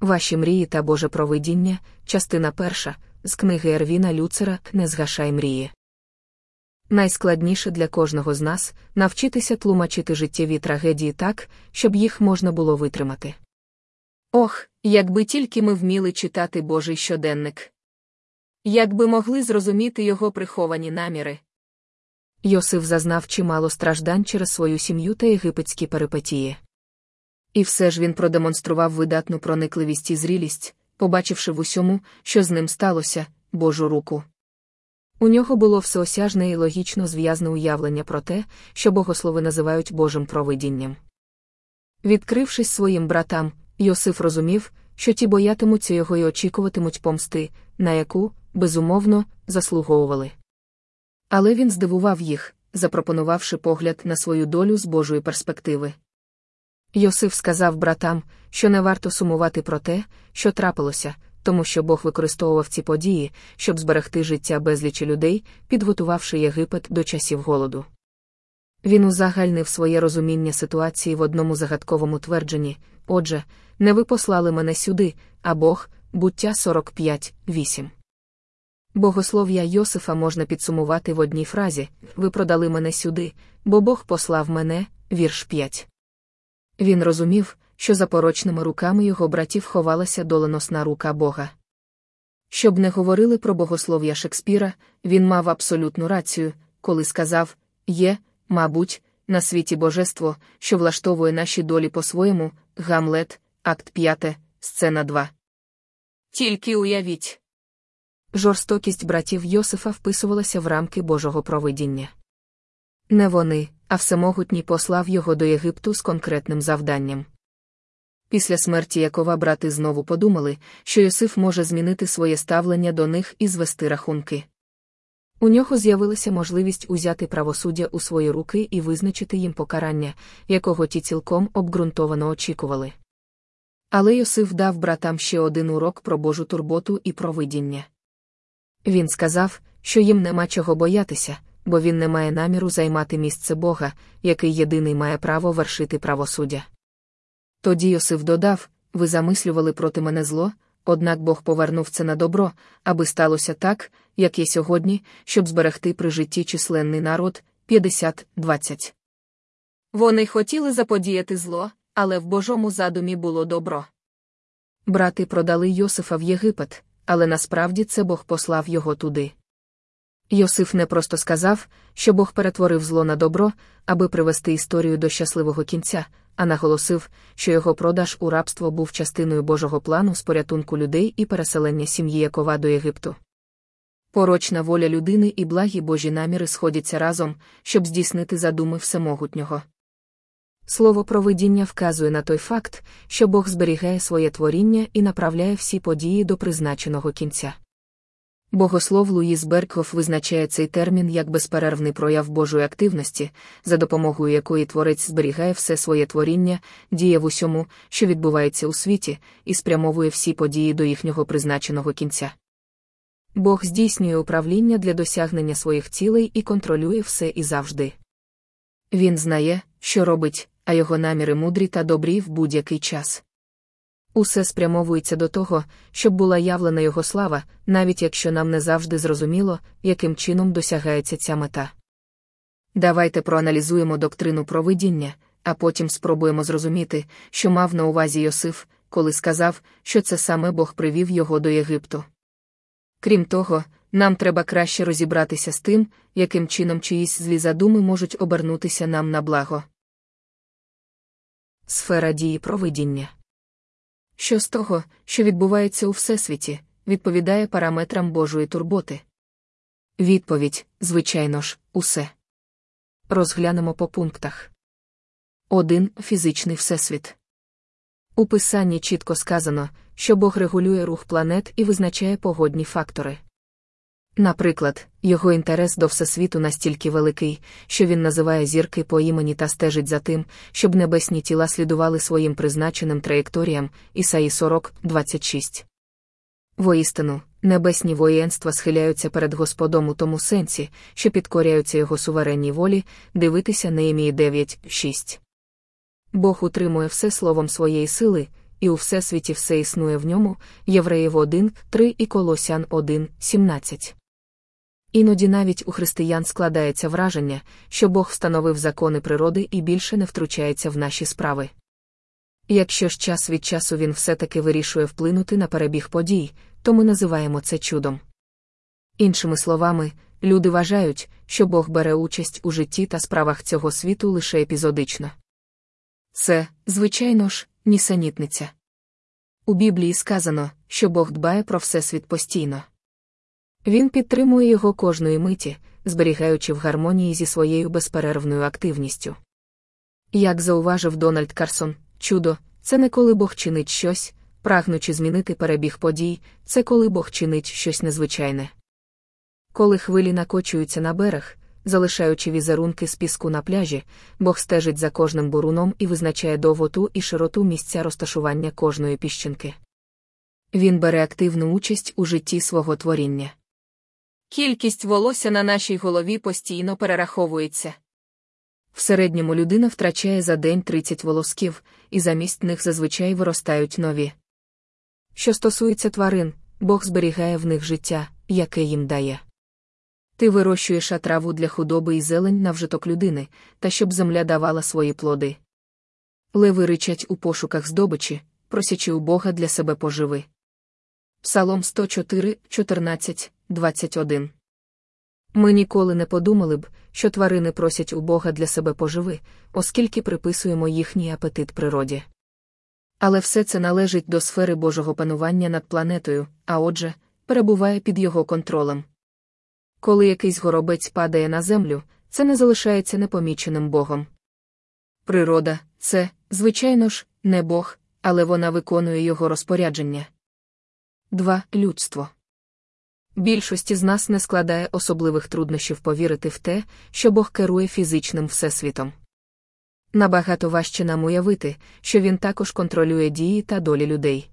Ваші мрії та Боже провидіння, частина перша, з книги Ервіна Люцера Не згашай мрії. Найскладніше для кожного з нас навчитися тлумачити життєві трагедії так, щоб їх можна було витримати. Ох, якби тільки ми вміли читати Божий щоденник. Якби могли зрозуміти його приховані наміри. Йосиф зазнав чимало страждань через свою сім'ю та єгипетські перипетії. І все ж він продемонстрував видатну проникливість і зрілість, побачивши в усьому, що з ним сталося, Божу руку. У нього було всеосяжне і логічно зв'язне уявлення про те, що богослови називають Божим провидінням. Відкрившись своїм братам, Йосиф розумів, що ті боятимуться його і очікуватимуть помсти, на яку, безумовно, заслуговували. Але він здивував їх, запропонувавши погляд на свою долю з Божої перспективи. Йосиф сказав братам, що не варто сумувати про те, що трапилося, тому що Бог використовував ці події, щоб зберегти життя безлічі людей, підготувавши Єгипет до часів голоду. Він узагальнив своє розуміння ситуації в одному загадковому твердженні отже, не ви послали мене сюди, а Бог, буття 45, 8. Богослов'я Йосифа можна підсумувати в одній фразі Ви продали мене сюди, бо Бог послав мене, вірш 5. Він розумів, що за порочними руками його братів ховалася доленосна рука Бога. Щоб не говорили про богослов'я Шекспіра, він мав абсолютну рацію, коли сказав Є, мабуть, на світі божество, що влаштовує наші долі по-своєму, Гамлет, акт 5, сцена 2. Тільки уявіть. Жорстокість братів Йосифа вписувалася в рамки Божого провидіння. Не вони, а всемогутній послав його до Єгипту з конкретним завданням. Після смерті Якова брати знову подумали, що Йосиф може змінити своє ставлення до них і звести рахунки. У нього з'явилася можливість узяти правосуддя у свої руки і визначити їм покарання, якого ті цілком обґрунтовано очікували. Але Йосиф дав братам ще один урок про Божу турботу і провидіння. Він сказав, що їм нема чого боятися, бо він не має наміру займати місце Бога, який єдиний має право вершити правосуддя. Тоді Йосиф додав ви замислювали проти мене зло, однак Бог повернув це на добро, аби сталося так, як є сьогодні, щоб зберегти при житті численний народ 50-20. Вони хотіли заподіяти зло, але в Божому задумі було добро. Брати продали Йосифа в Єгипет, але насправді це Бог послав його туди. Йосиф не просто сказав, що Бог перетворив зло на добро, аби привести історію до щасливого кінця, а наголосив, що його продаж у рабство був частиною Божого плану з порятунку людей і переселення сім'ї Якова до Єгипту. Порочна воля людини і благі Божі наміри сходяться разом, щоб здійснити задуми всемогутнього. Слово провидіння вказує на той факт, що Бог зберігає своє творіння і направляє всі події до призначеного кінця. Богослов Луїс Беркхоф визначає цей термін як безперервний прояв Божої активності, за допомогою якої творець зберігає все своє творіння, діє в усьому, що відбувається у світі, і спрямовує всі події до їхнього призначеного кінця. Бог здійснює управління для досягнення своїх цілей і контролює все і завжди. Він знає, що робить, а його наміри мудрі та добрі в будь-який час. Усе спрямовується до того, щоб була явлена його слава, навіть якщо нам не завжди зрозуміло, яким чином досягається ця мета. Давайте проаналізуємо доктрину провидіння, а потім спробуємо зрозуміти, що мав на увазі Йосиф, коли сказав, що це саме Бог привів його до Єгипту. Крім того, нам треба краще розібратися з тим, яким чином чиїсь злі задуми можуть обернутися нам на благо. Сфера дії провидіння. Що з того, що відбувається у всесвіті, відповідає параметрам Божої турботи? Відповідь, звичайно ж, усе. Розглянемо по пунктах. 1. Фізичний всесвіт. У писанні чітко сказано, що Бог регулює рух планет і визначає погодні фактори. Наприклад, його інтерес до всесвіту настільки великий, що він називає зірки по імені та стежить за тим, щоб небесні тіла слідували своїм призначеним траєкторіям Ісаї 40, 26. Воістину, небесні воєнства схиляються перед Господом у тому сенсі, що підкоряються його суверенній волі, дивитися Неємії 9, 6. Бог утримує все словом своєї сили, і у всесвіті все існує в ньому, Євреїв 1, 3 і Колосян 1, 17. Іноді навіть у християн складається враження, що Бог встановив закони природи і більше не втручається в наші справи. Якщо ж час від часу він все-таки вирішує вплинути на перебіг подій, то ми називаємо це чудом. Іншими словами, люди вважають, що Бог бере участь у житті та справах цього світу лише епізодично. Це, звичайно ж, нісенітниця. У Біблії сказано, що Бог дбає про всесвіт постійно. Він підтримує його кожної миті, зберігаючи в гармонії зі своєю безперервною активністю. Як зауважив Дональд Карсон, чудо це не коли Бог чинить щось, прагнучи змінити перебіг подій, це коли Бог чинить щось незвичайне. Коли хвилі накочуються на берег, залишаючи візерунки з піску на пляжі, Бог стежить за кожним буруном і визначає довготу і широту місця розташування кожної піщинки. Він бере активну участь у житті свого творіння. Кількість волосся на нашій голові постійно перераховується. В середньому людина втрачає за день 30 волосків, і замість них зазвичай виростають нові. Що стосується тварин, Бог зберігає в них життя, яке їм дає. Ти вирощуєш траву для худоби і зелень на вжиток людини, та щоб земля давала свої плоди. Леви ричать у пошуках здобичі, просячи у Бога для себе поживи. Псалом 104, 14, 21 Ми ніколи не подумали б, що тварини просять у Бога для себе поживи, оскільки приписуємо їхній апетит природі. Але все це належить до сфери Божого панування над планетою, а отже, перебуває під його контролем. Коли якийсь горобець падає на землю, це не залишається непоміченим Богом. Природа це, звичайно ж, не Бог, але вона виконує його розпорядження. 2. Людство. Більшості з нас не складає особливих труднощів повірити в те, що Бог керує фізичним всесвітом. Набагато важче нам уявити, що він також контролює дії та долі людей.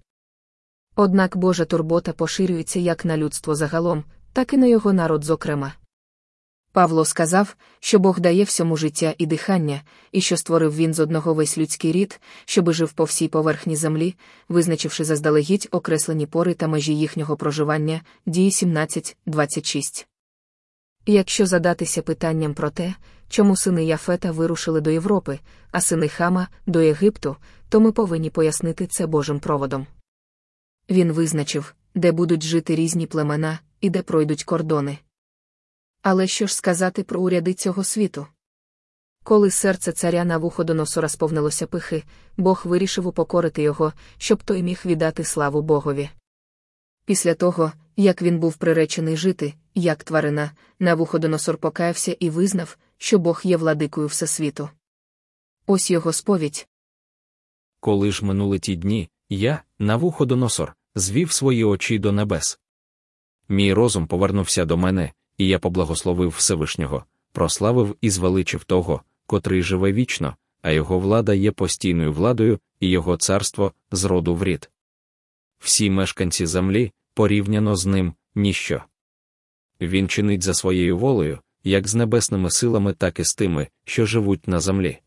Однак Божа турбота поширюється як на людство загалом, так і на його народ зокрема. Павло сказав, що Бог дає всьому життя і дихання, і що створив він з одного весь людський рід, щоби жив по всій поверхні землі, визначивши заздалегідь окреслені пори та межі їхнього проживання, дії 17.26. Якщо задатися питанням про те, чому сини Яфета вирушили до Європи, а сини Хама до Єгипту, то ми повинні пояснити це Божим проводом. Він визначив, де будуть жити різні племена, і де пройдуть кордони. Але що ж сказати про уряди цього світу? Коли серце царя на вуходоносора сповнилося пихи, Бог вирішив упокорити його, щоб той міг віддати славу Богові. Після того, як він був приречений жити, як тварина, Навуходоносор покаявся і визнав, що Бог є владикою всесвіту. Ось його сповідь. Коли ж минули ті дні, я, Навуходоносор, звів свої очі до небес. Мій розум повернувся до мене, і я поблагословив Всевишнього, прославив і звеличив того, котрий живе вічно, а його влада є постійною владою, і його царство з роду в рід. Всі мешканці землі, порівняно з ним, ніщо. Він чинить за своєю волею, як з небесними силами, так і з тими, що живуть на землі.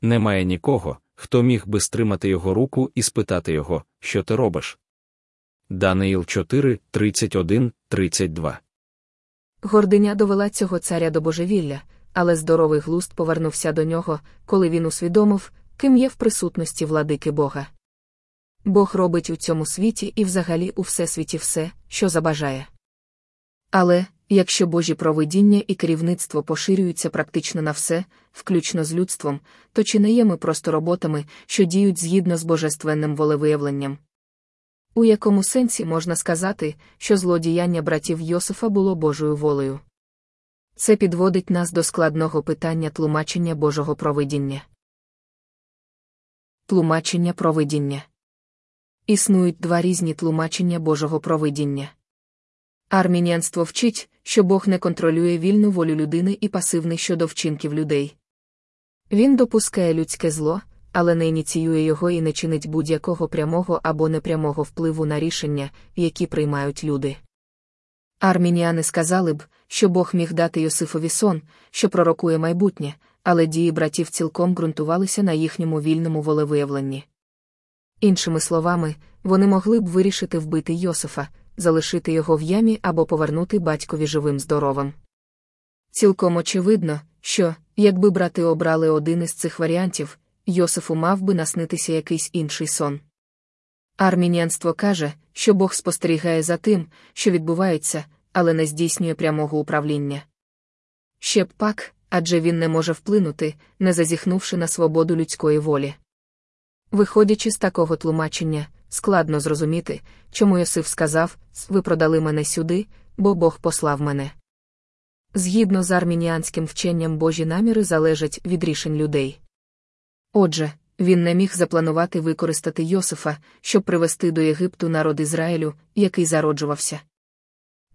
Немає нікого, хто міг би стримати його руку і спитати його, що ти робиш. Даниїл 4, 31, 32 Гординя довела цього царя до божевілля, але здоровий глуст повернувся до нього, коли він усвідомив, ким є в присутності владики Бога. Бог робить у цьому світі і взагалі у всесвіті все, що забажає. Але, якщо Божі провидіння і керівництво поширюються практично на все, включно з людством, то чи не є ми просто роботами, що діють згідно з божественним волевиявленням? У якому сенсі можна сказати, що злодіяння братів Йосифа було Божою волею? Це підводить нас до складного питання тлумачення Божого провидіння. Тлумачення провидіння. Існують два різні тлумачення Божого провидіння. Армініанство вчить, що Бог не контролює вільну волю людини і пасивний щодо вчинків людей. Він допускає людське зло, але не ініціює його і не чинить будь-якого прямого або непрямого впливу на рішення, які приймають люди. Армініани сказали б, що Бог міг дати Йосифові сон, що пророкує майбутнє, але дії братів цілком ґрунтувалися на їхньому вільному волевиявленні. Іншими словами, вони могли б вирішити вбити Йосифа, залишити його в ямі або повернути батькові живим здоровим. Цілком очевидно, що, якби брати обрали один із цих варіантів, Йосифу мав би наснитися якийсь інший сон. Армініанство каже, що Бог спостерігає за тим, що відбувається, але не здійснює прямого управління. Ще б пак, адже він не може вплинути, не зазіхнувши на свободу людської волі. Виходячи з такого тлумачення, складно зрозуміти, чому Йосиф сказав ви продали мене сюди, бо Бог послав мене. Згідно з армініанським вченням Божі наміри залежать від рішень людей. Отже, він не міг запланувати використати Йосифа, щоб привести до Єгипту народ Ізраїлю, який зароджувався.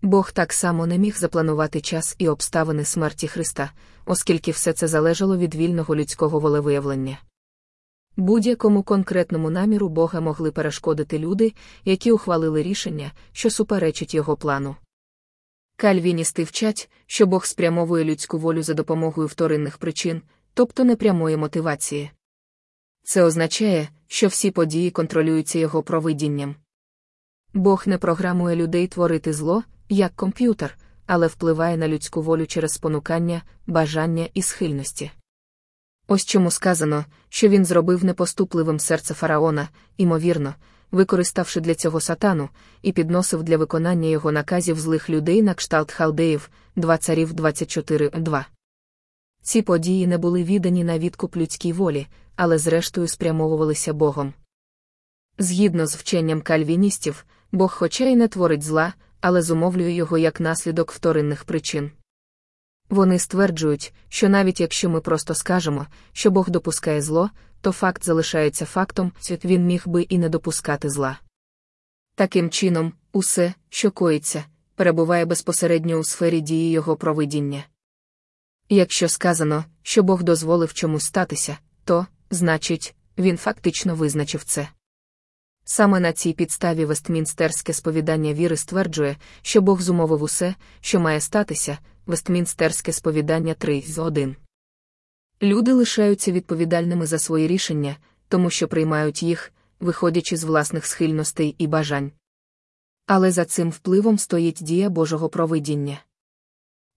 Бог так само не міг запланувати час і обставини смерті Христа, оскільки все це залежало від вільного людського волевиявлення. Будь-якому конкретному наміру Бога могли перешкодити люди, які ухвалили рішення, що суперечить його плану. Кальвіністи вчать, що Бог спрямовує людську волю за допомогою вторинних причин, тобто непрямої мотивації. Це означає, що всі події контролюються його провидінням. Бог не програмує людей творити зло, як комп'ютер, але впливає на людську волю через спонукання, бажання і схильності. Ось чому сказано, що він зробив непоступливим серце фараона, імовірно, використавши для цього сатану, і підносив для виконання його наказів злих людей на кшталт халдеїв, 2 царів 24.2. Ці події не були віддані на відкуп людській волі, але зрештою спрямовувалися Богом. Згідно з вченням кальвіністів, Бог, хоча й не творить зла, але зумовлює його як наслідок вторинних причин. Вони стверджують, що навіть якщо ми просто скажемо, що Бог допускає зло, то факт залишається фактом, він міг би і не допускати зла. Таким чином, усе, що коїться, перебуває безпосередньо у сфері дії його провидіння. Якщо сказано, що Бог дозволив чомусь статися, то, значить, він фактично визначив це. Саме на цій підставі Вестмінстерське сповідання віри стверджує, що Бог зумовив усе, що має статися, Вестмінстерське сповідання 3 з 1. Люди лишаються відповідальними за свої рішення, тому що приймають їх, виходячи з власних схильностей і бажань. Але за цим впливом стоїть дія Божого провидіння.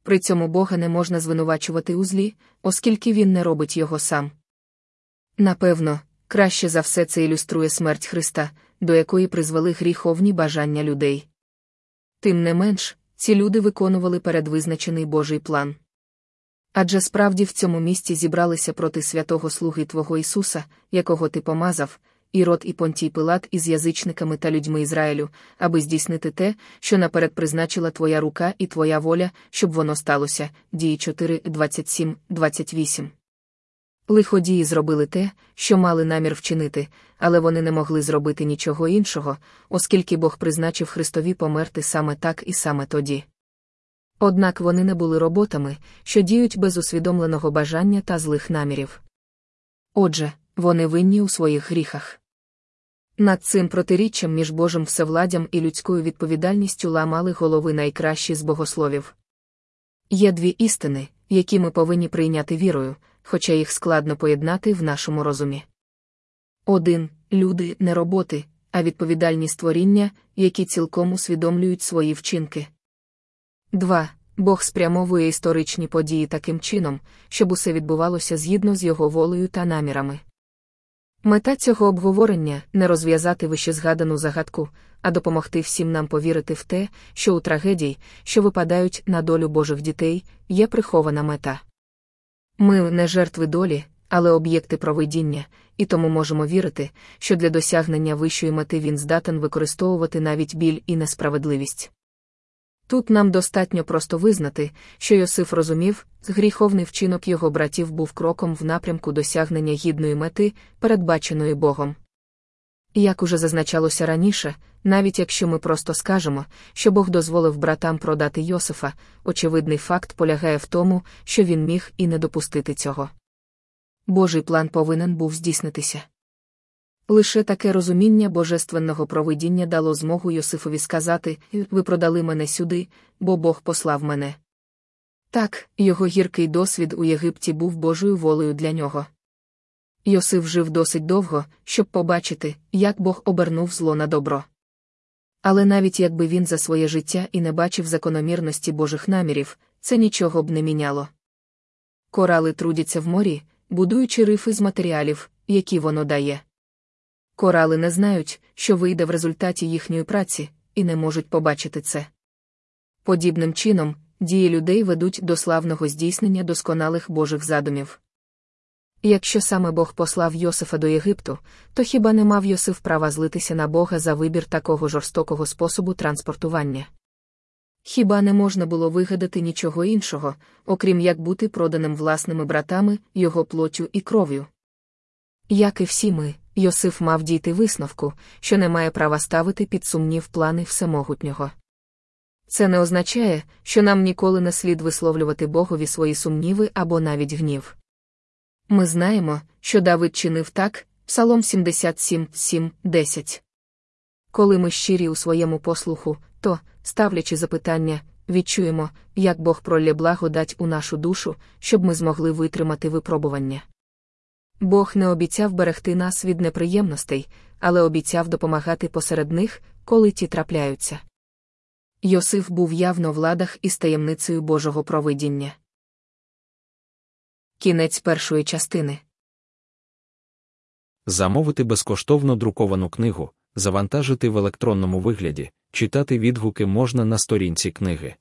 При цьому Бога не можна звинувачувати у злі, оскільки він не робить його сам. Напевно, краще за все це ілюструє смерть Христа, до якої призвели гріховні бажання людей. Тим не менш, ці люди виконували передвизначений Божий план. Адже справді в цьому місці зібралися проти святого Слуги Твого Ісуса, якого ти помазав, Ірод і Понтій Пилат із язичниками та людьми Ізраїлю, аби здійснити те, що наперед призначила Твоя рука і Твоя воля, щоб воно сталося. Дії 4, 27, 28. Лиходії зробили те, що мали намір вчинити, але вони не могли зробити нічого іншого, оскільки Бог призначив Христові померти саме так і саме тоді. Однак вони не були роботами, що діють без усвідомленого бажання та злих намірів. Отже, вони винні у своїх гріхах. Над цим протиріччям між Божим всевладдям і людською відповідальністю ламали голови найкращі з богословів. Є дві істини, які ми повинні прийняти вірою, хоча їх складно поєднати в нашому розумі. Один люди не роботи, а відповідальні створіння, які цілком усвідомлюють свої вчинки. 2. Бог спрямовує історичні події таким чином, щоб усе відбувалося згідно з його волею та намірами. Мета цього обговорення не розв'язати вищезгадану загадку, а допомогти всім нам повірити в те, що у трагедії, що випадають на долю Божих дітей, є прихована мета. Ми не жертви долі, але об'єкти провидіння, і тому можемо вірити, що для досягнення вищої мети він здатен використовувати навіть біль і несправедливість. Тут нам достатньо просто визнати, що Йосиф розумів, гріховний вчинок його братів був кроком в напрямку досягнення гідної мети, передбаченої Богом. Як уже зазначалося раніше, навіть якщо ми просто скажемо, що Бог дозволив братам продати Йосифа, очевидний факт полягає в тому, що він міг і не допустити цього. Божий план повинен був здійснитися. Лише таке розуміння божественного провидіння дало змогу Йосифові сказати ви продали мене сюди, бо Бог послав мене. Так, його гіркий досвід у Єгипті був Божою волею для нього. Йосиф жив досить довго, щоб побачити, як Бог обернув зло на добро. Але навіть якби він за своє життя і не бачив закономірності Божих намірів, це нічого б не міняло. Корали трудяться в морі, будуючи рифи з матеріалів, які воно дає. Корали не знають, що вийде в результаті їхньої праці, і не можуть побачити це. Подібним чином, дії людей ведуть до славного здійснення досконалих Божих задумів. Якщо саме Бог послав Йосифа до Єгипту, то хіба не мав Йосиф права злитися на Бога за вибір такого жорстокого способу транспортування? Хіба не можна було вигадати нічого іншого, окрім як бути проданим власними братами, його плоттю і кров'ю? Як і всі ми, Йосиф мав дійти висновку, що не має права ставити під сумнів плани всемогутнього. Це не означає, що нам ніколи не слід висловлювати Богові свої сумніви або навіть гнів. Ми знаємо, що Давид чинив так, Псалом 77, 7, 10. Коли ми щирі у своєму послуху, то, ставлячи запитання, відчуємо, як Бог пролє благодать у нашу душу, щоб ми змогли витримати випробування. Бог не обіцяв берегти нас від неприємностей, але обіцяв допомагати посеред них, коли ті трапляються. Йосиф був явно в ладах із таємницею Божого провидіння. Кінець першої частини. Замовити безкоштовно друковану книгу, завантажити в електронному вигляді, читати відгуки можна на сторінці книги.